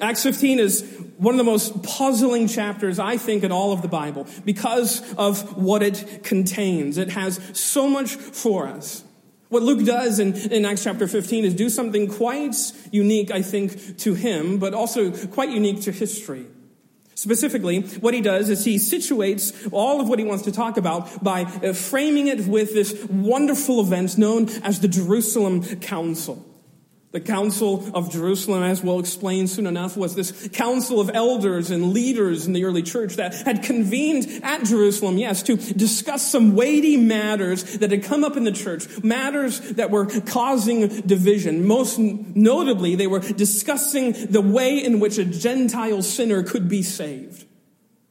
Acts 15 is one of the most puzzling chapters, I think, in all of the Bible because of what it contains. It has so much for us. What Luke does in, in Acts chapter 15 is do something quite unique, I think, to him, but also quite unique to history. Specifically, what he does is he situates all of what he wants to talk about by framing it with this wonderful event known as the Jerusalem Council. The Council of Jerusalem, as we'll explain soon enough, was this council of elders and leaders in the early church that had convened at Jerusalem, yes, to discuss some weighty matters that had come up in the church, matters that were causing division. Most notably, they were discussing the way in which a Gentile sinner could be saved.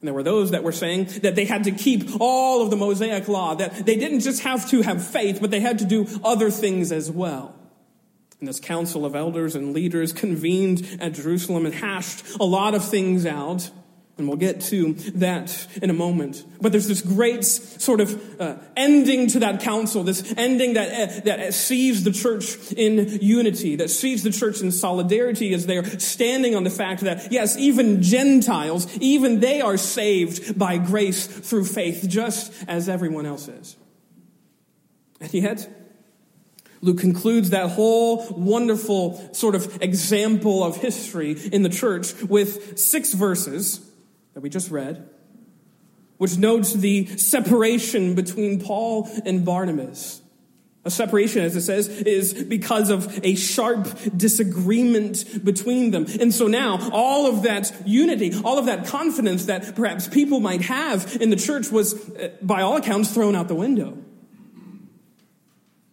And there were those that were saying that they had to keep all of the Mosaic law, that they didn't just have to have faith, but they had to do other things as well. And this council of elders and leaders convened at Jerusalem and hashed a lot of things out. And we'll get to that in a moment. But there's this great sort of uh, ending to that council, this ending that, uh, that sees the church in unity, that sees the church in solidarity as they're standing on the fact that, yes, even Gentiles, even they are saved by grace through faith, just as everyone else is. And yet, Luke concludes that whole wonderful sort of example of history in the church with six verses that we just read, which notes the separation between Paul and Barnabas. A separation, as it says, is because of a sharp disagreement between them. And so now, all of that unity, all of that confidence that perhaps people might have in the church was, uh, by all accounts, thrown out the window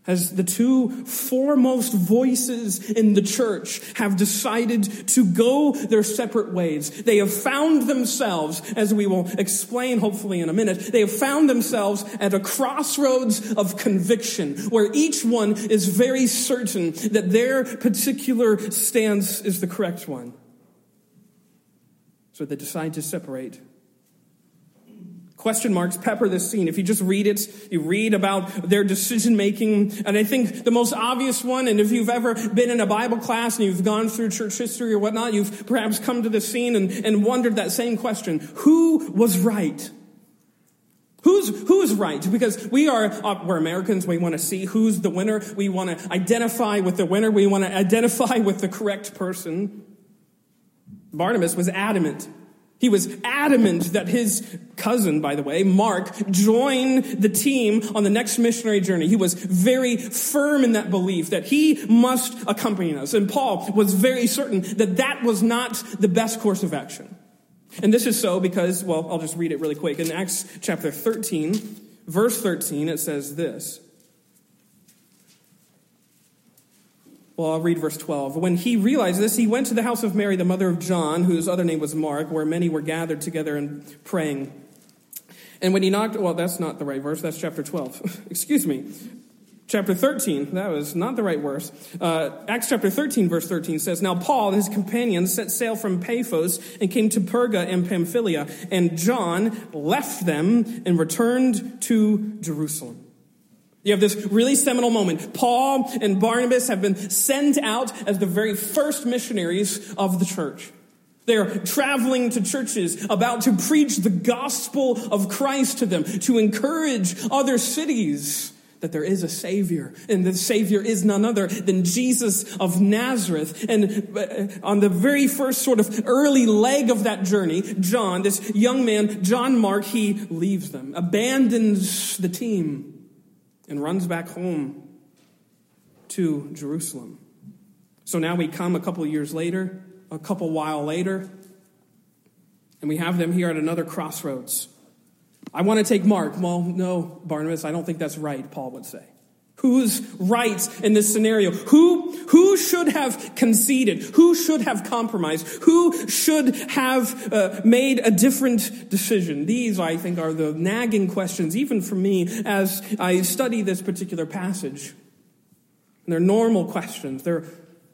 as the two foremost voices in the church have decided to go their separate ways. They have found themselves, as we will explain hopefully in a minute, they have found themselves at a crossroads of conviction where each one is very certain that their particular stance is the correct one. So they decide to separate Question marks pepper this scene. If you just read it, you read about their decision making. And I think the most obvious one, and if you've ever been in a Bible class and you've gone through church history or whatnot, you've perhaps come to this scene and, and wondered that same question. Who was right? Who's, who's right? Because we are, uh, we're Americans. We want to see who's the winner. We want to identify with the winner. We want to identify with the correct person. Barnabas was adamant he was adamant that his cousin, by the way, Mark, join the team on the next missionary journey. He was very firm in that belief that he must accompany us. And Paul was very certain that that was not the best course of action. And this is so because, well, I'll just read it really quick. In Acts chapter 13, verse 13, it says this. Well, I'll read verse 12. When he realized this, he went to the house of Mary, the mother of John, whose other name was Mark, where many were gathered together and praying. And when he knocked, well, that's not the right verse, that's chapter 12. Excuse me. Chapter 13, that was not the right verse. Uh, Acts chapter 13, verse 13 says, Now Paul and his companions set sail from Paphos and came to Perga in Pamphylia, and John left them and returned to Jerusalem. You have this really seminal moment. Paul and Barnabas have been sent out as the very first missionaries of the church. They're traveling to churches about to preach the gospel of Christ to them, to encourage other cities that there is a Savior, and the Savior is none other than Jesus of Nazareth. And uh, on the very first sort of early leg of that journey, John, this young man, John Mark, he leaves them, abandons the team and runs back home to Jerusalem. So now we come a couple years later, a couple while later, and we have them here at another crossroads. I want to take Mark. Well, no, Barnabas, I don't think that's right, Paul would say. Who's right in this scenario? Who, who should have conceded? Who should have compromised? Who should have uh, made a different decision? These, I think, are the nagging questions, even for me, as I study this particular passage. And they're normal questions. They're,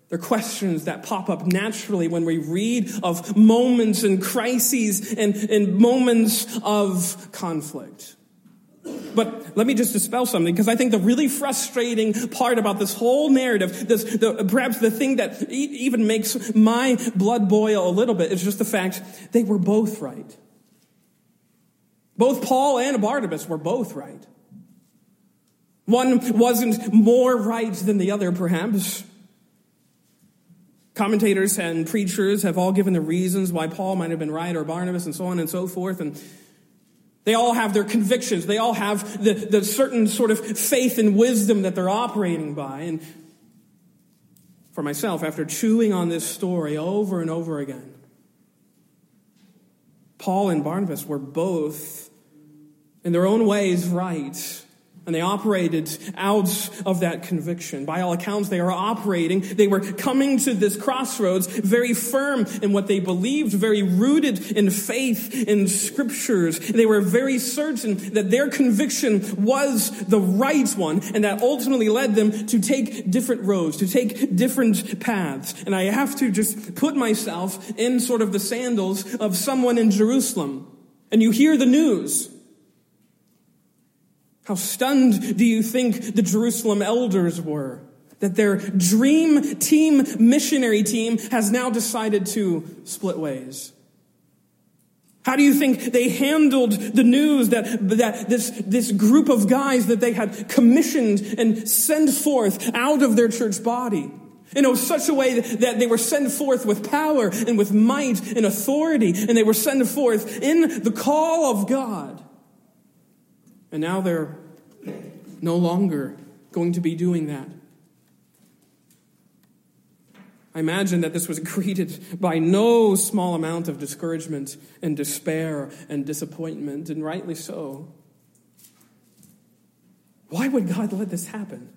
they're questions that pop up naturally when we read of moments and crises and, and moments of conflict. But let me just dispel something because I think the really frustrating part about this whole narrative, this, the, perhaps the thing that even makes my blood boil a little bit is just the fact they were both right. Both Paul and Barnabas were both right. One wasn't more right than the other, perhaps. Commentators and preachers have all given the reasons why Paul might have been right or Barnabas and so on and so forth. And they all have their convictions. They all have the, the certain sort of faith and wisdom that they're operating by. And for myself, after chewing on this story over and over again, Paul and Barnabas were both, in their own ways, right and they operated out of that conviction. By all accounts, they are operating. They were coming to this crossroads very firm in what they believed, very rooted in faith in scriptures. They were very certain that their conviction was the right one, and that ultimately led them to take different roads, to take different paths. And I have to just put myself in sort of the sandals of someone in Jerusalem. And you hear the news. How stunned do you think the Jerusalem elders were that their dream team missionary team has now decided to split ways? How do you think they handled the news that, that this, this group of guys that they had commissioned and sent forth out of their church body? In such a way that they were sent forth with power and with might and authority, and they were sent forth in the call of God. And now they're no longer going to be doing that. I imagine that this was greeted by no small amount of discouragement and despair and disappointment, and rightly so. Why would God let this happen?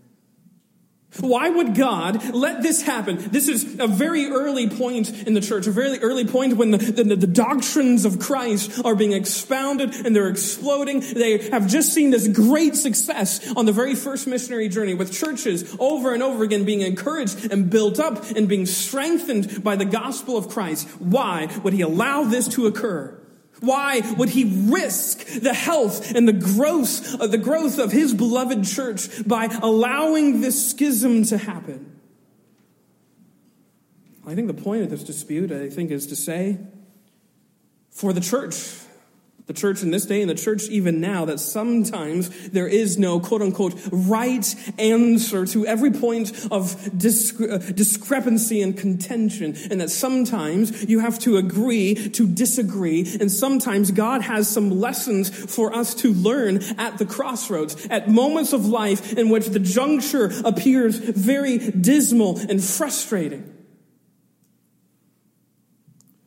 Why would God let this happen? This is a very early point in the church, a very early point when the, the, the, doctrines of Christ are being expounded and they're exploding. They have just seen this great success on the very first missionary journey with churches over and over again being encouraged and built up and being strengthened by the gospel of Christ. Why would he allow this to occur? Why would he risk the health and the growth, uh, the growth of his beloved church by allowing this schism to happen? I think the point of this dispute, I think, is to say, for the church, the church in this day and the church even now that sometimes there is no quote unquote right answer to every point of uh, discrepancy and contention. And that sometimes you have to agree to disagree. And sometimes God has some lessons for us to learn at the crossroads, at moments of life in which the juncture appears very dismal and frustrating.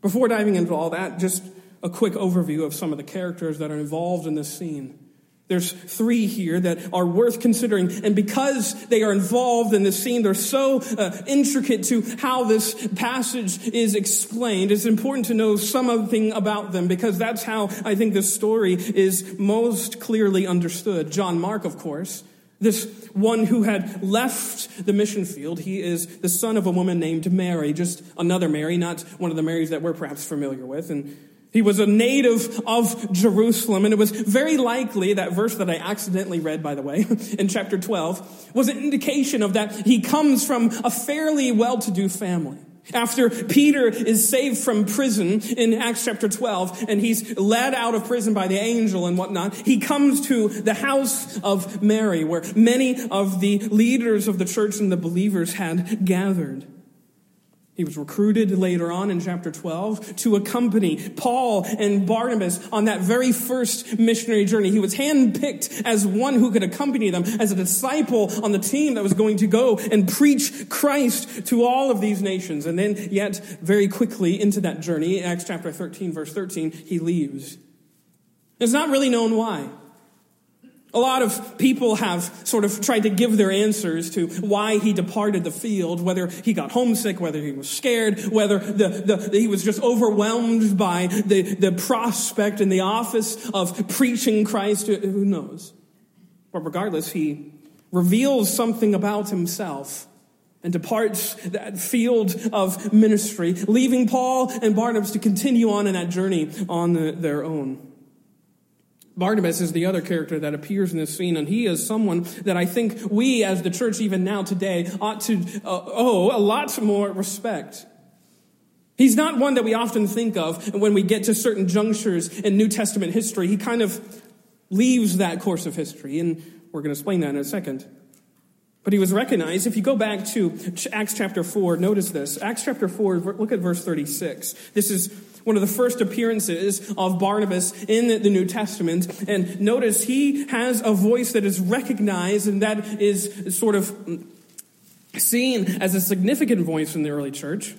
Before diving into all that, just a quick overview of some of the characters that are involved in this scene. There's three here that are worth considering. And because they are involved in this scene, they're so uh, intricate to how this passage is explained. It's important to know something about them because that's how I think this story is most clearly understood. John Mark, of course, this one who had left the mission field, he is the son of a woman named Mary, just another Mary, not one of the Marys that we're perhaps familiar with. And he was a native of Jerusalem, and it was very likely that verse that I accidentally read, by the way, in chapter 12, was an indication of that he comes from a fairly well-to-do family. After Peter is saved from prison in Acts chapter 12, and he's led out of prison by the angel and whatnot, he comes to the house of Mary, where many of the leaders of the church and the believers had gathered. He was recruited later on in chapter 12 to accompany Paul and Barnabas on that very first missionary journey. He was handpicked as one who could accompany them as a disciple on the team that was going to go and preach Christ to all of these nations. And then yet very quickly into that journey, Acts chapter 13 verse 13, he leaves. It's not really known why. A lot of people have sort of tried to give their answers to why he departed the field, whether he got homesick, whether he was scared, whether the, the, he was just overwhelmed by the, the prospect and the office of preaching Christ. Who knows? But regardless, he reveals something about himself and departs that field of ministry, leaving Paul and Barnabas to continue on in that journey on their own. Barnabas is the other character that appears in this scene, and he is someone that I think we as the church, even now today, ought to uh, owe a lot more respect. He's not one that we often think of when we get to certain junctures in New Testament history. He kind of leaves that course of history, and we're going to explain that in a second. But he was recognized. If you go back to Acts chapter 4, notice this. Acts chapter 4, look at verse 36. This is one of the first appearances of Barnabas in the New Testament. And notice he has a voice that is recognized and that is sort of seen as a significant voice in the early church.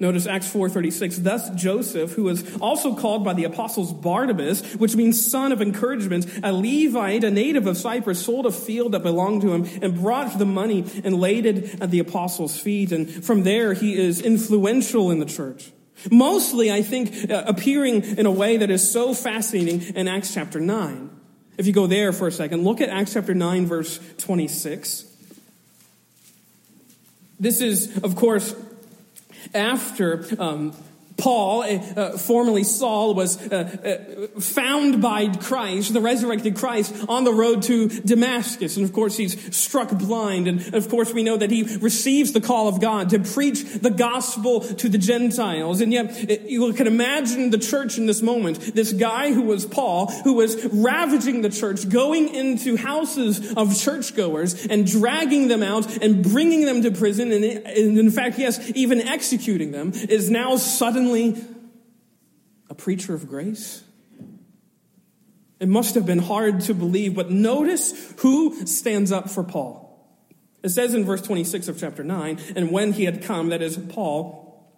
Notice Acts 4:36. Thus Joseph, who was also called by the apostles Barnabas, which means son of encouragement, a Levite, a native of Cyprus, sold a field that belonged to him and brought the money and laid it at the apostles' feet. And from there he is influential in the church. Mostly, I think, uh, appearing in a way that is so fascinating in Acts chapter 9. If you go there for a second, look at Acts chapter 9, verse 26. This is, of course, after um, Paul, uh, uh, formerly Saul, was uh, uh, found by Christ, the resurrected Christ, on the road to Damascus. And of course, he's struck blind. And of course, we know that he receives the call of God to preach the gospel to the Gentiles. And yet, you can imagine the church in this moment. This guy who was Paul, who was ravaging the church, going into houses of churchgoers and dragging them out and bringing them to prison. And, and in fact, yes, even executing them, is now suddenly suddenly a preacher of grace? It must have been hard to believe, but notice who stands up for Paul. It says in verse 26 of chapter 9, and when he had come, that is Paul,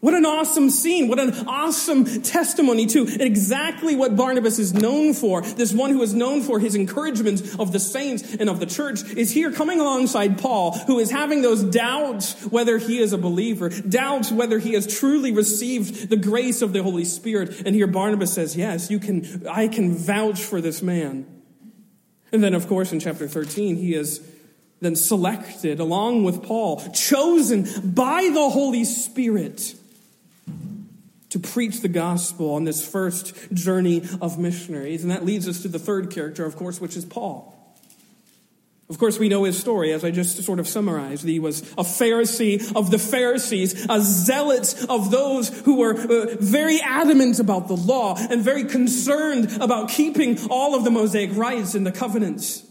What an awesome scene. What an awesome testimony to exactly what Barnabas is known for. This one who is known for his encouragement of the saints and of the church is here coming alongside Paul, who is having those doubts whether he is a believer, doubts whether he has truly received the grace of the Holy Spirit. And here Barnabas says, yes, you can, I can vouch for this man. And then, of course, in chapter 13, he is then selected along with Paul, chosen by the Holy Spirit to preach the gospel on this first journey of missionaries. And that leads us to the third character, of course, which is Paul. Of course, we know his story, as I just sort of summarized. He was a Pharisee of the Pharisees, a zealot of those who were uh, very adamant about the law and very concerned about keeping all of the Mosaic rites and the covenants.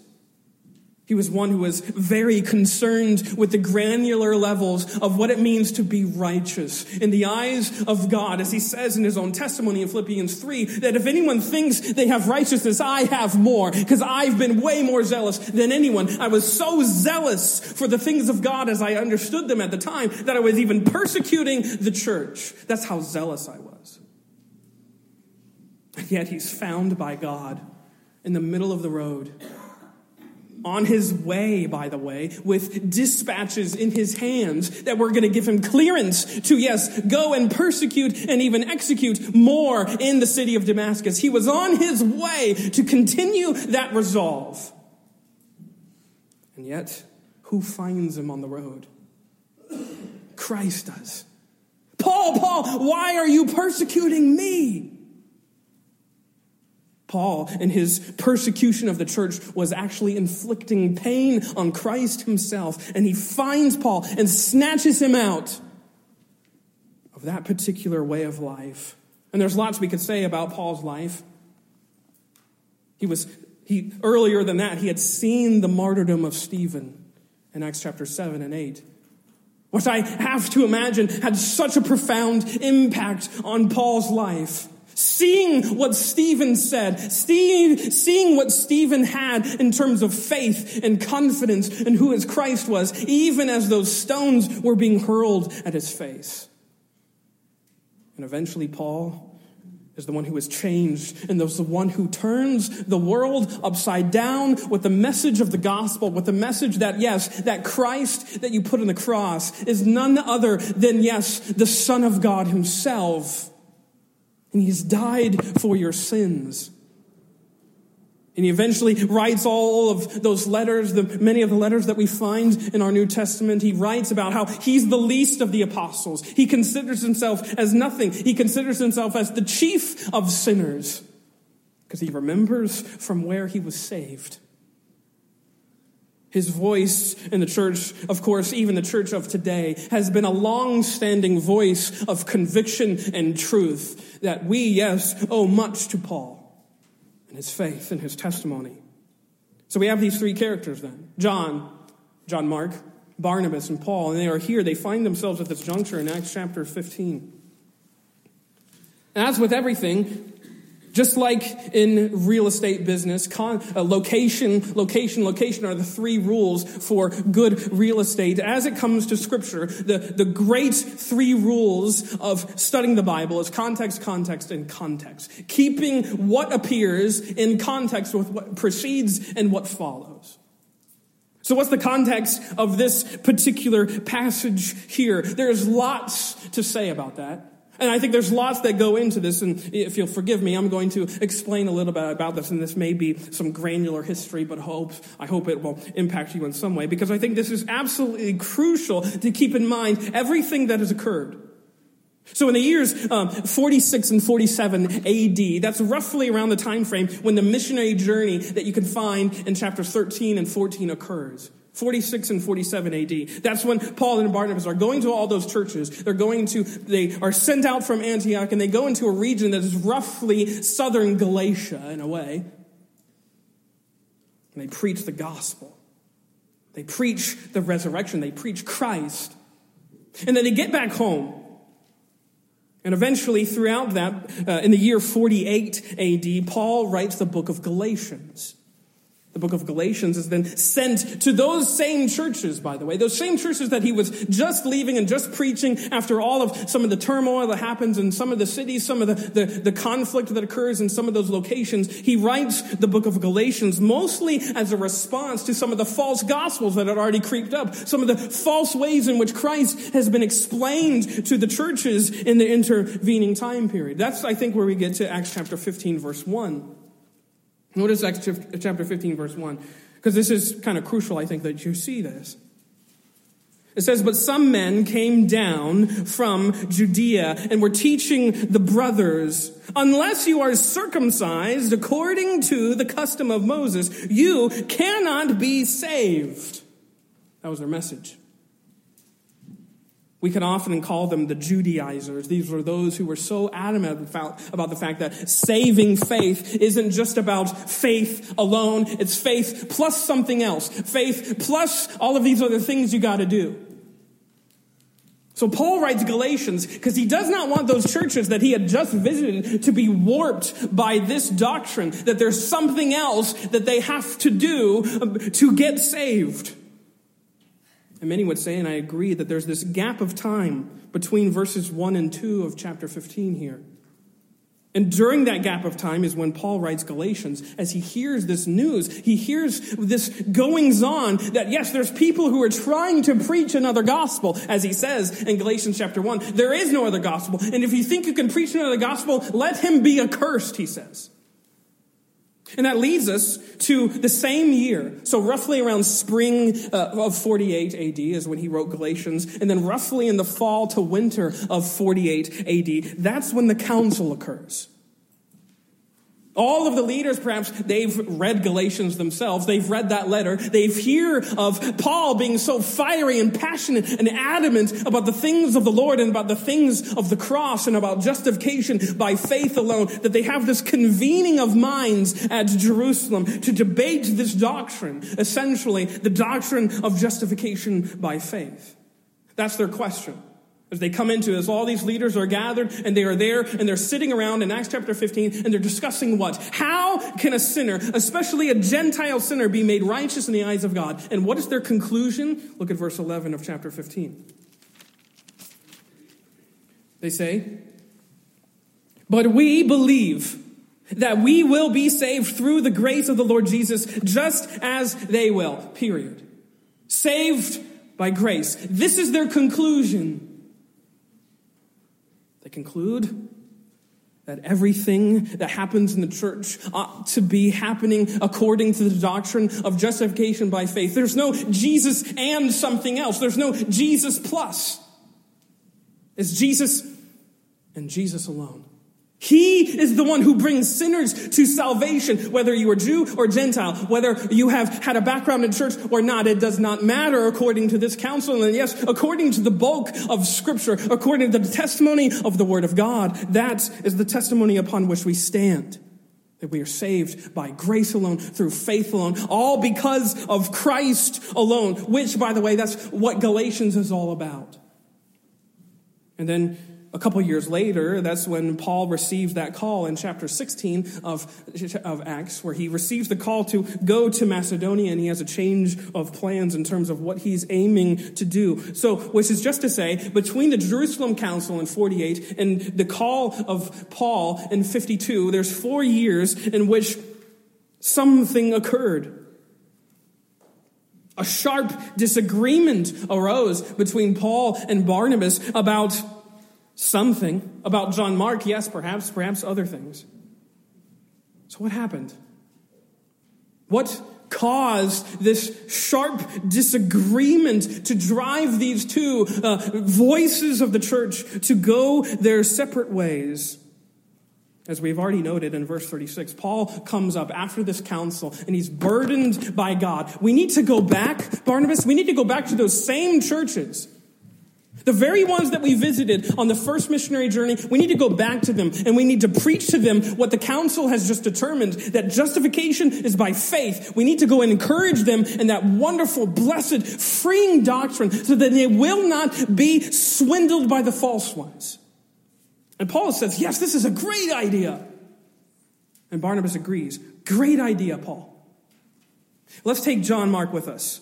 He was one who was very concerned with the granular levels of what it means to be righteous in the eyes of God, as he says in his own testimony in Philippians 3, that if anyone thinks they have righteousness, I have more, because I've been way more zealous than anyone. I was so zealous for the things of God as I understood them at the time that I was even persecuting the church. That's how zealous I was. And yet he's found by God in the middle of the road on his way, by the way, with dispatches in his hands that were going to give him clearance to, yes, go and persecute and even execute more in the city of Damascus. He was on his way to continue that resolve. And yet, who finds him on the road? Christ does. Paul, Paul, why are you persecuting me? Paul, in his persecution of the church, was actually inflicting pain on Christ himself. And he finds Paul and snatches him out of that particular way of life. And there's lots we could say about Paul's life. He was, he, earlier than that, he had seen the martyrdom of Stephen in Acts chapter 7 and 8 which I have to imagine had such a profound impact on Paul's life. Seeing what Stephen said, seeing, seeing what Stephen had in terms of faith and confidence and who his Christ was, even as those stones were being hurled at his face. And eventually, Paul is the one who is changed and there's the one who turns the world upside down with the message of the gospel, with the message that, yes, that Christ that you put on the cross is none other than, yes, the Son of God himself. And he's died for your sins. And he eventually writes all of those letters, the, many of the letters that we find in our New Testament. He writes about how he's the least of the apostles. He considers himself as nothing. He considers himself as the chief of sinners because he remembers from where he was saved. His voice in the church, of course, even the church of today, has been a long standing voice of conviction and truth that we, yes, owe much to Paul and his faith and his testimony. So we have these three characters then John, John Mark, Barnabas, and Paul, and they are here. They find themselves at this juncture in Acts chapter 15. And as with everything, just like in real estate business, con, uh, location, location, location are the three rules for good real estate. As it comes to scripture, the, the great three rules of studying the Bible is context, context, and context. Keeping what appears in context with what precedes and what follows. So what's the context of this particular passage here? There's lots to say about that. And I think there's lots that go into this, and if you'll forgive me, I'm going to explain a little bit about this, and this may be some granular history, but hope, I hope it will impact you in some way, because I think this is absolutely crucial to keep in mind everything that has occurred. So in the years um, 46 and 47 AD, that's roughly around the time frame when the missionary journey that you can find in chapter 13 and 14 occurs. 46 and 47 AD. That's when Paul and Barnabas are going to all those churches. They're going to, they are sent out from Antioch and they go into a region that is roughly southern Galatia in a way. And they preach the gospel. They preach the resurrection. They preach Christ. And then they get back home. And eventually, throughout that, uh, in the year 48 AD, Paul writes the book of Galatians. The book of Galatians is then sent to those same churches, by the way, those same churches that he was just leaving and just preaching after all of some of the turmoil that happens in some of the cities, some of the, the, the conflict that occurs in some of those locations. He writes the book of Galatians mostly as a response to some of the false gospels that had already creeped up, some of the false ways in which Christ has been explained to the churches in the intervening time period. That's, I think, where we get to Acts chapter 15, verse 1. Notice Acts chapter 15, verse 1, because this is kind of crucial, I think, that you see this. It says, But some men came down from Judea and were teaching the brothers, unless you are circumcised according to the custom of Moses, you cannot be saved. That was their message. We can often call them the Judaizers. These were those who were so adamant about the fact that saving faith isn't just about faith alone. It's faith plus something else. Faith plus all of these other things you gotta do. So Paul writes Galatians because he does not want those churches that he had just visited to be warped by this doctrine that there's something else that they have to do um, to get saved. And many would say, and I agree, that there's this gap of time between verses 1 and 2 of chapter 15 here. And during that gap of time is when Paul writes Galatians. As he hears this news, he hears this goings on that yes, there's people who are trying to preach another gospel. As he says in Galatians chapter 1, there is no other gospel. And if you think you can preach another gospel, let him be accursed, he says. And that leads us to the same year. So roughly around spring uh, of 48 AD is when he wrote Galatians. And then roughly in the fall to winter of 48 AD, that's when the council occurs. All of the leaders, perhaps, they've read Galatians themselves. They've read that letter. They've hear of Paul being so fiery and passionate and adamant about the things of the Lord and about the things of the cross and about justification by faith alone that they have this convening of minds at Jerusalem to debate this doctrine, essentially the doctrine of justification by faith. That's their question. As they come into this, all these leaders are gathered and they are there and they're sitting around in Acts chapter 15 and they're discussing what? How can a sinner, especially a Gentile sinner, be made righteous in the eyes of God? And what is their conclusion? Look at verse 11 of chapter 15. They say, But we believe that we will be saved through the grace of the Lord Jesus just as they will. Period. Saved by grace. This is their conclusion. Conclude that everything that happens in the church ought to be happening according to the doctrine of justification by faith. There's no Jesus and something else. There's no Jesus plus. It's Jesus and Jesus alone. He is the one who brings sinners to salvation, whether you are Jew or Gentile, whether you have had a background in church or not. It does not matter according to this counsel. And yes, according to the bulk of scripture, according to the testimony of the word of God, that is the testimony upon which we stand. That we are saved by grace alone, through faith alone, all because of Christ alone, which, by the way, that's what Galatians is all about. And then a couple years later, that's when Paul received that call in chapter 16 of, of Acts, where he receives the call to go to Macedonia and he has a change of plans in terms of what he's aiming to do. So, which is just to say, between the Jerusalem Council in 48 and the call of Paul in 52, there's four years in which something occurred. A sharp disagreement arose between Paul and Barnabas about something. About John Mark, yes, perhaps, perhaps other things. So, what happened? What caused this sharp disagreement to drive these two uh, voices of the church to go their separate ways? As we've already noted in verse 36, Paul comes up after this council and he's burdened by God. We need to go back, Barnabas, we need to go back to those same churches the very ones that we visited on the first missionary journey, we need to go back to them and we need to preach to them what the council has just determined that justification is by faith. We need to go and encourage them in that wonderful, blessed, freeing doctrine so that they will not be swindled by the false ones. And Paul says, Yes, this is a great idea. And Barnabas agrees. Great idea, Paul. Let's take John Mark with us.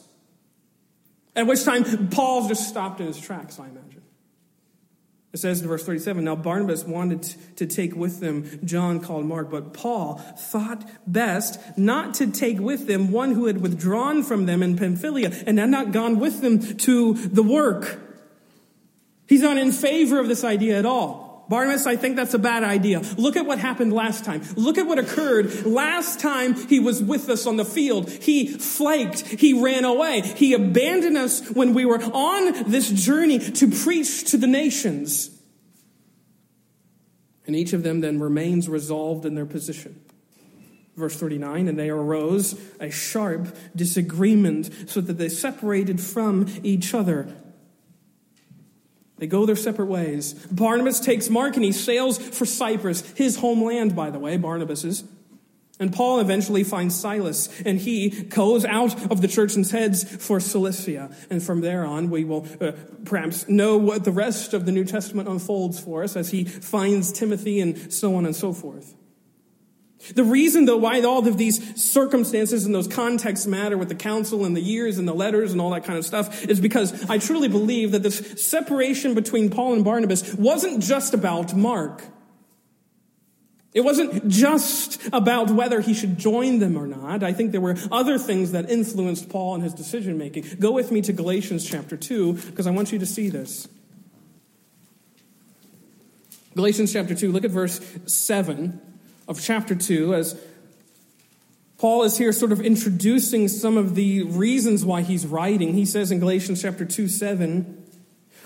At which time, Paul just stopped in his tracks, I imagine. It says in verse 37 Now Barnabas wanted to take with them John called Mark, but Paul thought best not to take with them one who had withdrawn from them in Pamphylia and had not gone with them to the work. He's not in favor of this idea at all. Barnabas, I think that's a bad idea. Look at what happened last time. Look at what occurred last time he was with us on the field. He flaked. He ran away. He abandoned us when we were on this journey to preach to the nations. And each of them then remains resolved in their position. Verse 39, and they arose a sharp disagreement so that they separated from each other they go their separate ways. Barnabas takes Mark and he sails for Cyprus, his homeland, by the way, Barnabas's. And Paul eventually finds Silas, and he goes out of the church and heads for Cilicia. And from there on, we will uh, perhaps know what the rest of the New Testament unfolds for us as he finds Timothy and so on and so forth. The reason, though, why all of these circumstances and those contexts matter with the council and the years and the letters and all that kind of stuff is because I truly believe that this separation between Paul and Barnabas wasn't just about Mark. It wasn't just about whether he should join them or not. I think there were other things that influenced Paul and his decision making. Go with me to Galatians chapter 2 because I want you to see this. Galatians chapter 2, look at verse 7 of chapter 2 as Paul is here sort of introducing some of the reasons why he's writing. He says in Galatians chapter 2 7,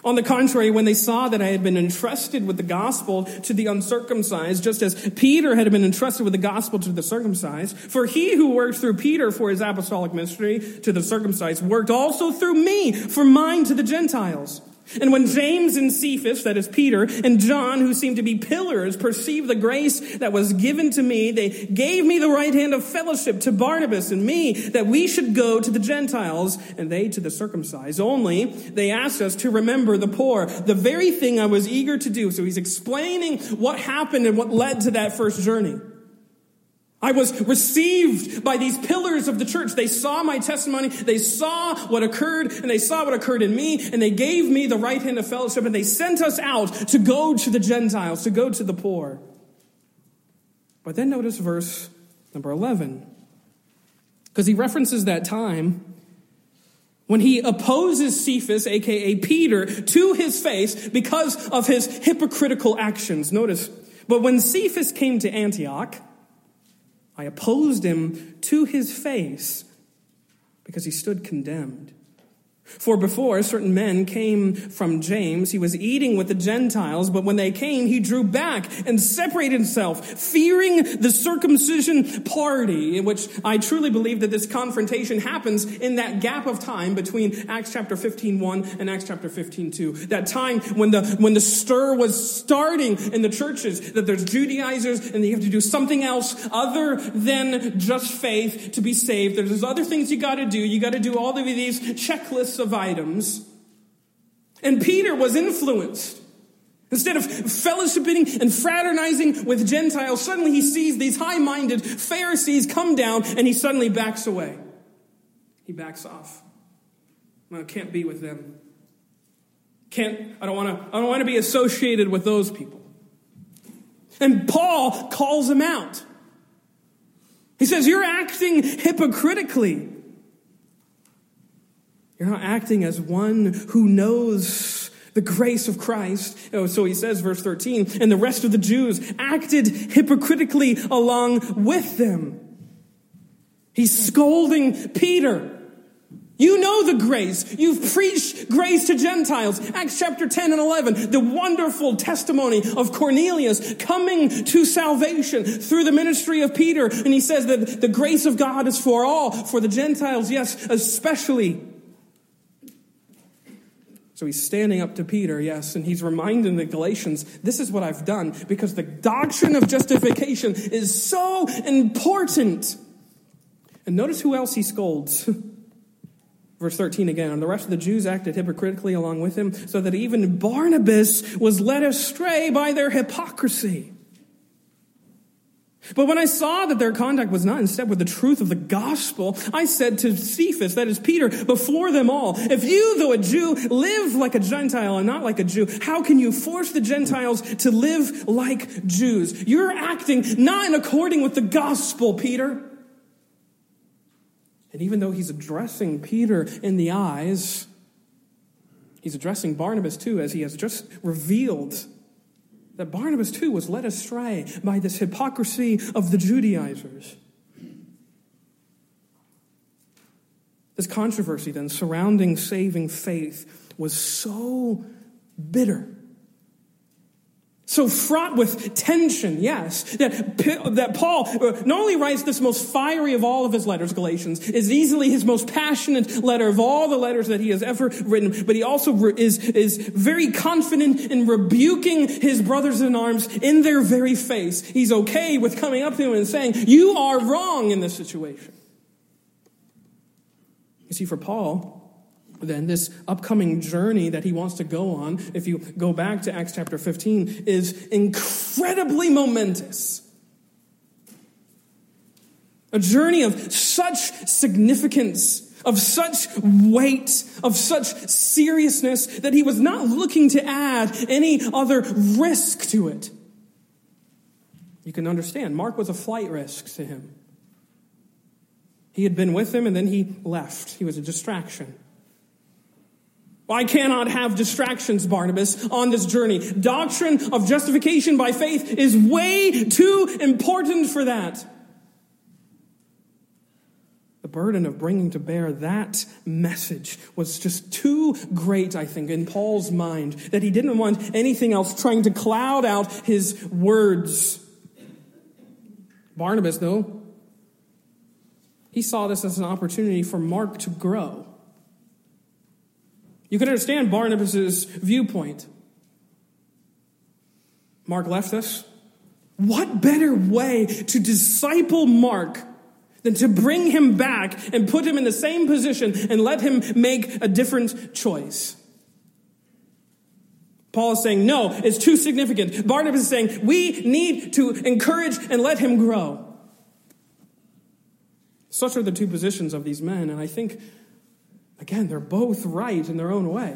on the contrary, when they saw that I had been entrusted with the gospel to the uncircumcised, just as Peter had been entrusted with the gospel to the circumcised, for he who worked through Peter for his apostolic ministry to the circumcised worked also through me for mine to the Gentiles. And when James and Cephas, that is Peter, and John, who seemed to be pillars, perceived the grace that was given to me, they gave me the right hand of fellowship to Barnabas and me, that we should go to the Gentiles, and they to the circumcised. Only they asked us to remember the poor, the very thing I was eager to do. So he's explaining what happened and what led to that first journey. I was received by these pillars of the church. They saw my testimony. They saw what occurred and they saw what occurred in me and they gave me the right hand of fellowship and they sent us out to go to the Gentiles, to go to the poor. But then notice verse number 11. Because he references that time when he opposes Cephas, aka Peter, to his face because of his hypocritical actions. Notice, but when Cephas came to Antioch, I opposed him to his face because he stood condemned. For before certain men came from James, he was eating with the Gentiles, but when they came, he drew back and separated himself, fearing the circumcision party, in which I truly believe that this confrontation happens in that gap of time between Acts chapter 15, 1 and Acts chapter 15, 2. That time when the, when the stir was starting in the churches, that there's Judaizers and you have to do something else other than just faith to be saved. There's other things you gotta do. You gotta do all of these checklists of items. And Peter was influenced. Instead of fellowshipping and fraternizing with Gentiles, suddenly he sees these high minded Pharisees come down and he suddenly backs away. He backs off. I can't be with them. Can't, I don't want to, I don't want to be associated with those people. And Paul calls him out. He says, You're acting hypocritically. You're not acting as one who knows the grace of Christ. Oh, so he says, verse 13, and the rest of the Jews acted hypocritically along with them. He's scolding Peter. You know the grace. You've preached grace to Gentiles. Acts chapter 10 and 11, the wonderful testimony of Cornelius coming to salvation through the ministry of Peter. And he says that the grace of God is for all, for the Gentiles, yes, especially. So he's standing up to Peter, yes, and he's reminding the Galatians, this is what I've done because the doctrine of justification is so important. And notice who else he scolds. Verse 13 again, and the rest of the Jews acted hypocritically along with him, so that even Barnabas was led astray by their hypocrisy. But when I saw that their conduct was not in step with the truth of the gospel, I said to Cephas, that is Peter, before them all, if you, though a Jew, live like a Gentile and not like a Jew, how can you force the Gentiles to live like Jews? You're acting not in according with the gospel, Peter. And even though he's addressing Peter in the eyes, he's addressing Barnabas too, as he has just revealed that Barnabas too was led astray by this hypocrisy of the Judaizers. This controversy then surrounding saving faith was so bitter so fraught with tension, yes, that, that Paul uh, not only writes this most fiery of all of his letters, Galatians, is easily his most passionate letter of all the letters that he has ever written, but he also is, is very confident in rebuking his brothers in arms in their very face. He's okay with coming up to them and saying, you are wrong in this situation. You see, for Paul, then this upcoming journey that he wants to go on, if you go back to Acts chapter 15, is incredibly momentous. A journey of such significance, of such weight, of such seriousness that he was not looking to add any other risk to it. You can understand, Mark was a flight risk to him. He had been with him and then he left. He was a distraction. I cannot have distractions, Barnabas, on this journey. Doctrine of justification by faith is way too important for that. The burden of bringing to bear that message was just too great, I think, in Paul's mind, that he didn't want anything else trying to cloud out his words. Barnabas, though, he saw this as an opportunity for Mark to grow. You can understand Barnabas' viewpoint. Mark left us. What better way to disciple Mark than to bring him back and put him in the same position and let him make a different choice? Paul is saying, no, it's too significant. Barnabas is saying, we need to encourage and let him grow. Such are the two positions of these men, and I think Again, they're both right in their own way.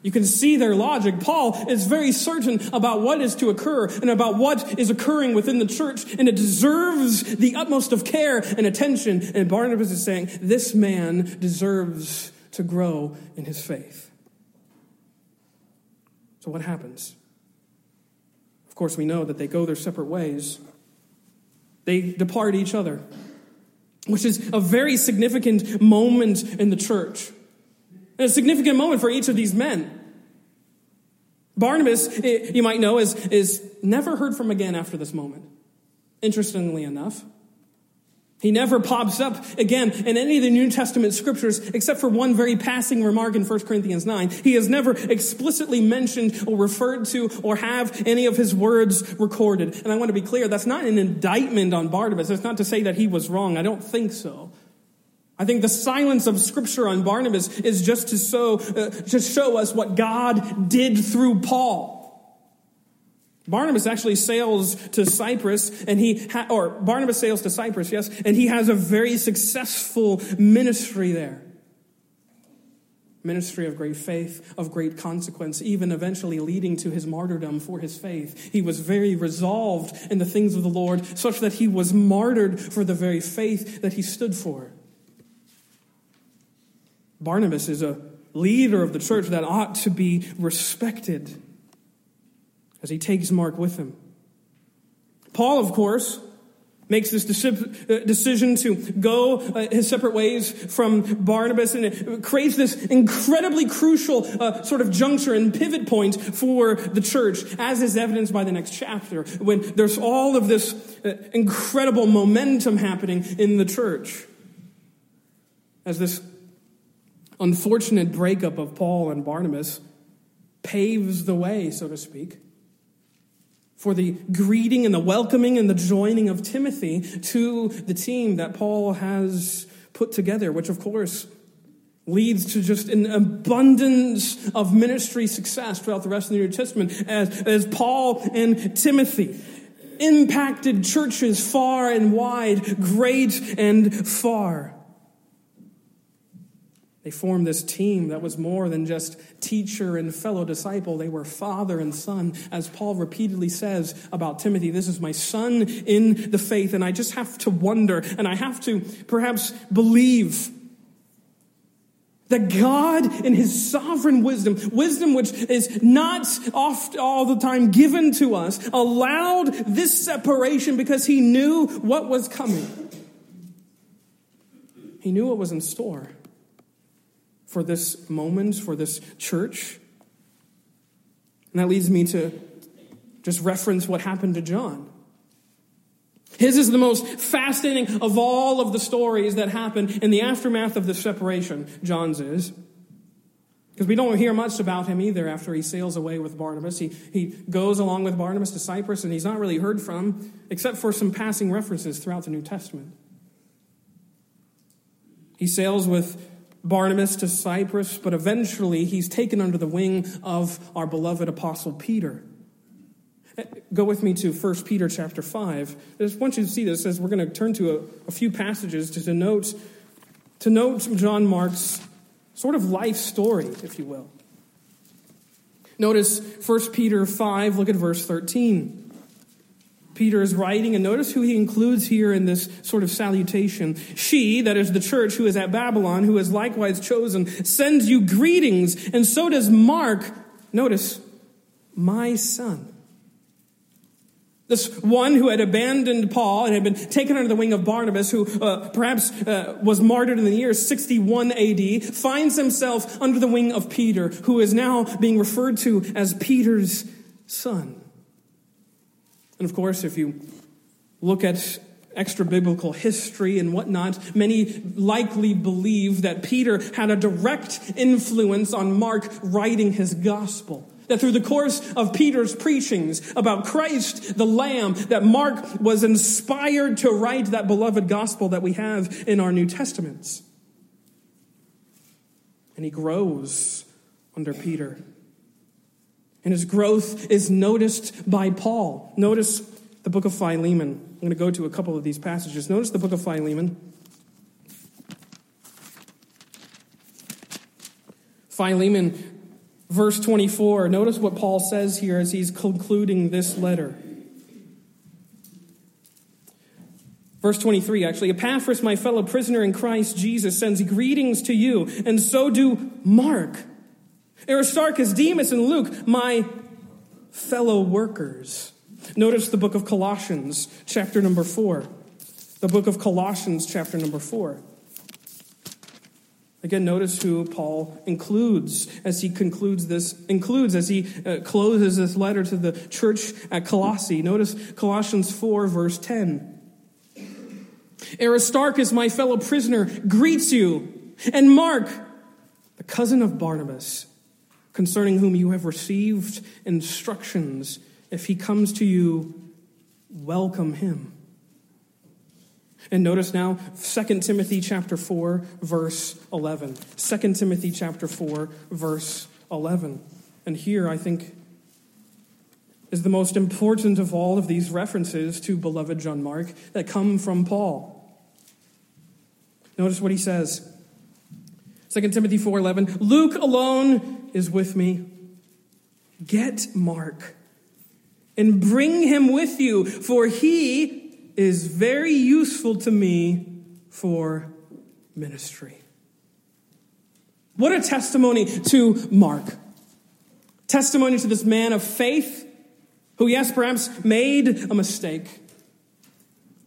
You can see their logic. Paul is very certain about what is to occur and about what is occurring within the church, and it deserves the utmost of care and attention. And Barnabas is saying, This man deserves to grow in his faith. So, what happens? Of course, we know that they go their separate ways, they depart each other, which is a very significant moment in the church. And a significant moment for each of these men. Barnabas, eh, you might know, is, is never heard from again after this moment. Interestingly enough, he never pops up again in any of the New Testament scriptures except for one very passing remark in 1 Corinthians 9. He is never explicitly mentioned or referred to or have any of his words recorded. And I want to be clear, that's not an indictment on Barnabas. It's not to say that he was wrong. I don't think so. I think the silence of Scripture on Barnabas is just to show, uh, to show us what God did through Paul. Barnabas actually sails to Cyprus, and he ha- or Barnabas sails to Cyprus, yes, and he has a very successful ministry there. Ministry of great faith, of great consequence, even eventually leading to his martyrdom for his faith. He was very resolved in the things of the Lord, such that he was martyred for the very faith that he stood for. Barnabas is a leader of the church that ought to be respected as he takes Mark with him. Paul, of course, makes this uh, decision to go uh, his separate ways from Barnabas, and creates this incredibly crucial uh, sort of juncture and pivot point for the church, as is evidenced by the next chapter, when there's all of this incredible momentum happening in the church. As this unfortunate breakup of Paul and Barnabas paves the way, so to speak, for the greeting and the welcoming and the joining of Timothy to the team that Paul has put together, which of course leads to just an abundance of ministry success throughout the rest of the New Testament as, as Paul and Timothy impacted churches far and wide, great and far. They formed this team that was more than just teacher and fellow disciple. They were father and son. As Paul repeatedly says about Timothy, this is my son in the faith. And I just have to wonder, and I have to perhaps believe that God, in his sovereign wisdom, wisdom which is not oft all the time given to us, allowed this separation because he knew what was coming. He knew what was in store for this moment, for this church. And that leads me to just reference what happened to John. His is the most fascinating of all of the stories that happen in the aftermath of the separation. John's is. Because we don't hear much about him either after he sails away with Barnabas. He, he goes along with Barnabas to Cyprus and he's not really heard from, except for some passing references throughout the New Testament. He sails with Barnabas to Cyprus, but eventually he's taken under the wing of our beloved apostle Peter. Eh, go with me to 1 Peter chapter 5. I just want you to see this as we're going to turn to a, a few passages to denote, to note John Mark's sort of life story, if you will. Notice 1 Peter 5, look at verse 13. Peter is writing, and notice who he includes here in this sort of salutation. She, that is the church who is at Babylon, who is likewise chosen, sends you greetings, and so does Mark, notice, my son. This one who had abandoned Paul and had been taken under the wing of Barnabas, who uh, perhaps uh, was martyred in the year 61 AD, finds himself under the wing of Peter, who is now being referred to as Peter's son. And of course, if you look at extra biblical history and whatnot, many likely believe that Peter had a direct influence on Mark writing his gospel. That through the course of Peter's preachings about Christ, the Lamb, that Mark was inspired to write that beloved gospel that we have in our New Testaments. And he grows under Peter. And his growth is noticed by Paul. Notice the book of Philemon. I'm going to go to a couple of these passages. Notice the book of Philemon. Philemon Verse 24, notice what Paul says here as he's concluding this letter. Verse 23, actually, Epaphras, my fellow prisoner in Christ Jesus, sends greetings to you, and so do Mark, Aristarchus, Demas, and Luke, my fellow workers. Notice the book of Colossians, chapter number 4. The book of Colossians, chapter number 4. Again, notice who Paul includes as he concludes this, includes as he uh, closes this letter to the church at Colossae. Notice Colossians 4, verse 10. Aristarchus, my fellow prisoner, greets you, and Mark, the cousin of Barnabas, concerning whom you have received instructions. If he comes to you, welcome him. And notice now 2 Timothy chapter 4 verse 11. 2 Timothy chapter 4 verse 11. And here I think is the most important of all of these references to beloved John Mark that come from Paul. Notice what he says. 2 Timothy 4:11, Luke alone is with me. Get Mark and bring him with you, for he is very useful to me for ministry. What a testimony to Mark. Testimony to this man of faith who, yes, perhaps made a mistake,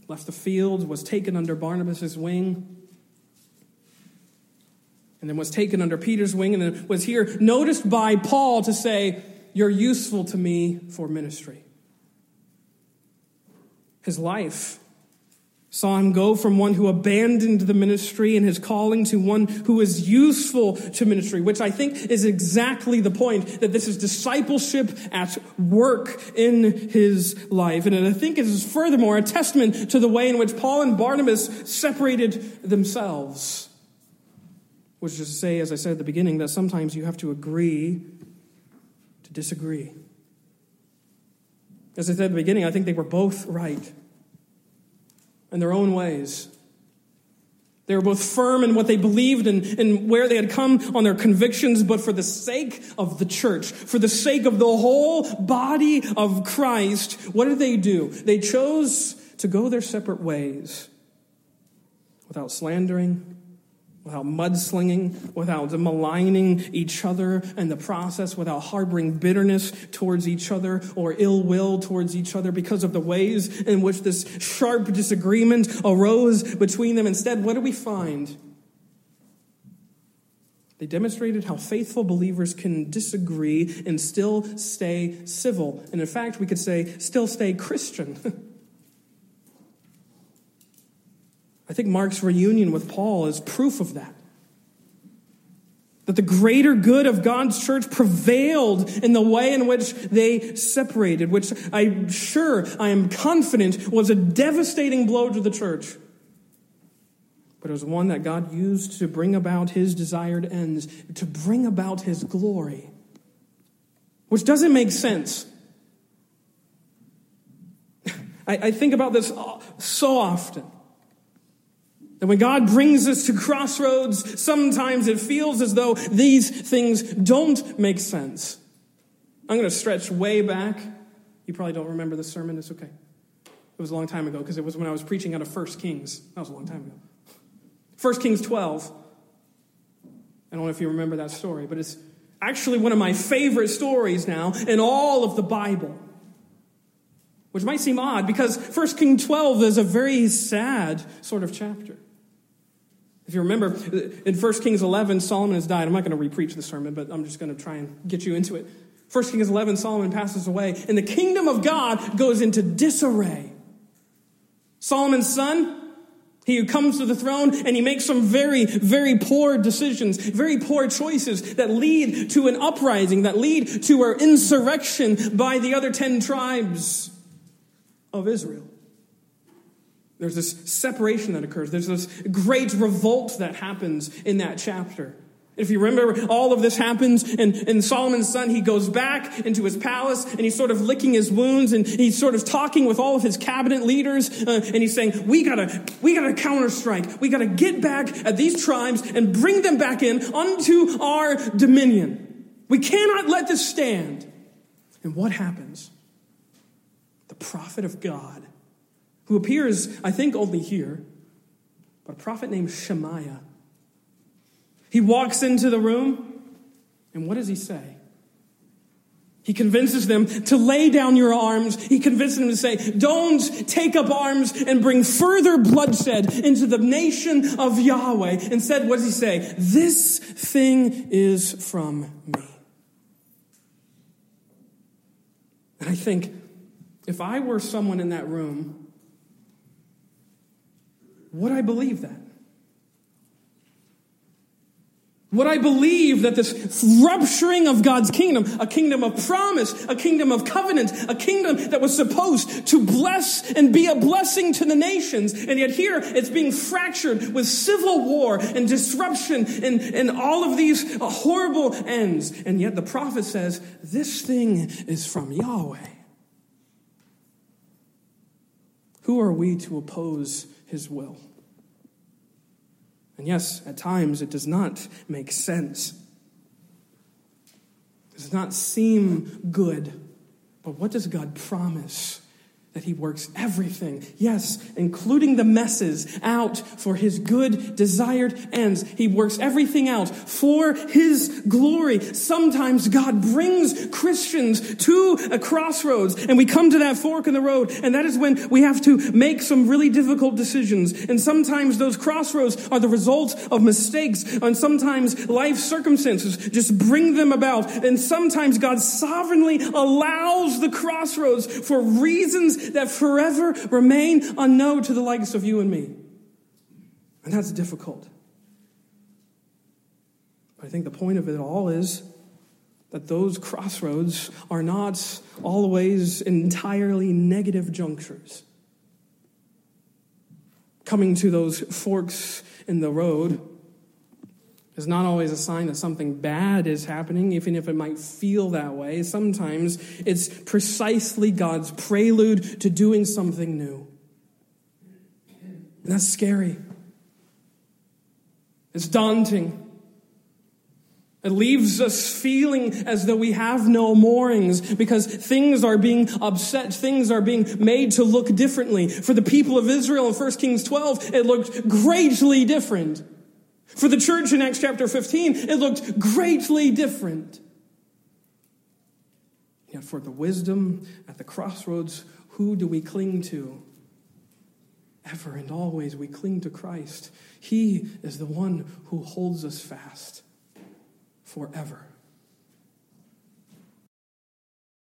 left the field, was taken under Barnabas' wing, and then was taken under Peter's wing, and then was here noticed by Paul to say, You're useful to me for ministry. His life saw him go from one who abandoned the ministry and his calling to one who is useful to ministry, which I think is exactly the point that this is discipleship at work in his life. And I think it is furthermore a testament to the way in which Paul and Barnabas separated themselves. Which is to say, as I said at the beginning, that sometimes you have to agree to disagree. As I said at the beginning, I think they were both right in their own ways. They were both firm in what they believed and, and where they had come on their convictions, but for the sake of the church, for the sake of the whole body of Christ, what did they do? They chose to go their separate ways without slandering, without mudslinging, without maligning each other in the process, without harboring bitterness towards each other or ill will towards each other because of the ways in which this sharp disagreement arose between them. Instead, what do we find? They demonstrated how faithful believers can disagree and still stay civil. And in fact, we could say, still stay Christian. I think Mark's reunion with Paul is proof of that. That the greater good of God's church prevailed in the way in which they separated, which I'm sure, I am confident, was a devastating blow to the church. But it was one that God used to bring about his desired ends, to bring about his glory, which doesn't make sense. I, I think about this uh, so often. That when God brings us to crossroads, sometimes it feels as though these things don't make sense. I'm going to stretch way back. You probably don't remember this sermon. It's okay. It was a long time ago because it was when I was preaching out of 1 Kings. That was a long time ago. 1 Kings 12. I don't know if you remember that story, but it's actually one of my favorite stories now in all of the Bible. Which might seem odd because 1 Kings 12 is a very sad sort of chapter. If you remember, in 1 Kings 11, Solomon has died. I'm not going to repreach the sermon, but I'm just going to try and get you into it. 1 Kings 11, Solomon passes away, and the kingdom of God goes into disarray. Solomon's son, he comes to the throne and he makes some very, very poor decisions, very poor choices that lead to an uprising, that lead to an insurrection by the other 10 tribes of Israel. There's this separation that occurs. There's this great revolt that happens in that chapter. If you remember, all of this happens, and, and Solomon's son, he goes back into his palace, and he's sort of licking his wounds, and he's sort of talking with all of his cabinet leaders, uh, and he's saying, we gotta, we gotta counterstrike. We gotta get back at these tribes and bring them back in unto our dominion. We cannot let this stand. And what happens? The prophet of God, who appears, I think, only here, but a prophet named Shemaiah. He walks into the room, and what does he say? He convinces them to lay down your arms. He convinces them to say, don't take up arms and bring further bloodshed into the nation of Yahweh. Instead, what does he say? This thing is from me. And I think if I were someone in that room, would I believe that? Would I believe that this rupturing of God's kingdom, a kingdom of promise, a kingdom of covenant, a kingdom that was supposed to bless and be a blessing to the nations, and yet here it's being fractured with civil war and disruption and, and all of these uh, horrible ends. And yet the prophet says, This thing is from Yahweh. Who are we to oppose his will? And yes, at times it does not make sense. It does not seem good. But what does God promise? That he works everything, yes, including the messes, out for his good, desired ends. He works everything out for his glory. Sometimes God brings Christians to a crossroads, and we come to that fork in the road, and that is when we have to make some really difficult decisions. And sometimes those crossroads are the result of mistakes, and sometimes life circumstances just bring them about. And sometimes God sovereignly allows the crossroads for reasons that forever remain unknown to the likes of you and me. And that's difficult. But I think the point of it all is that those crossroads are not always entirely negative junctures. Coming to those forks in the road is not always a sign that something bad is happening, even if it might feel that way. Sometimes it's precisely God's prelude to doing something new. And that's scary. It's daunting. It leaves us feeling as though we have no moorings because things are being upset. Things are being made to look differently. For the people of Israel in 1 Kings 12, it looked greatly different. For the church in Acts chapter 15, it looked greatly different. Yet for the wisdom at the crossroads, who do we cling to? Ever and always we cling to Christ. He is the one who holds us fast forever.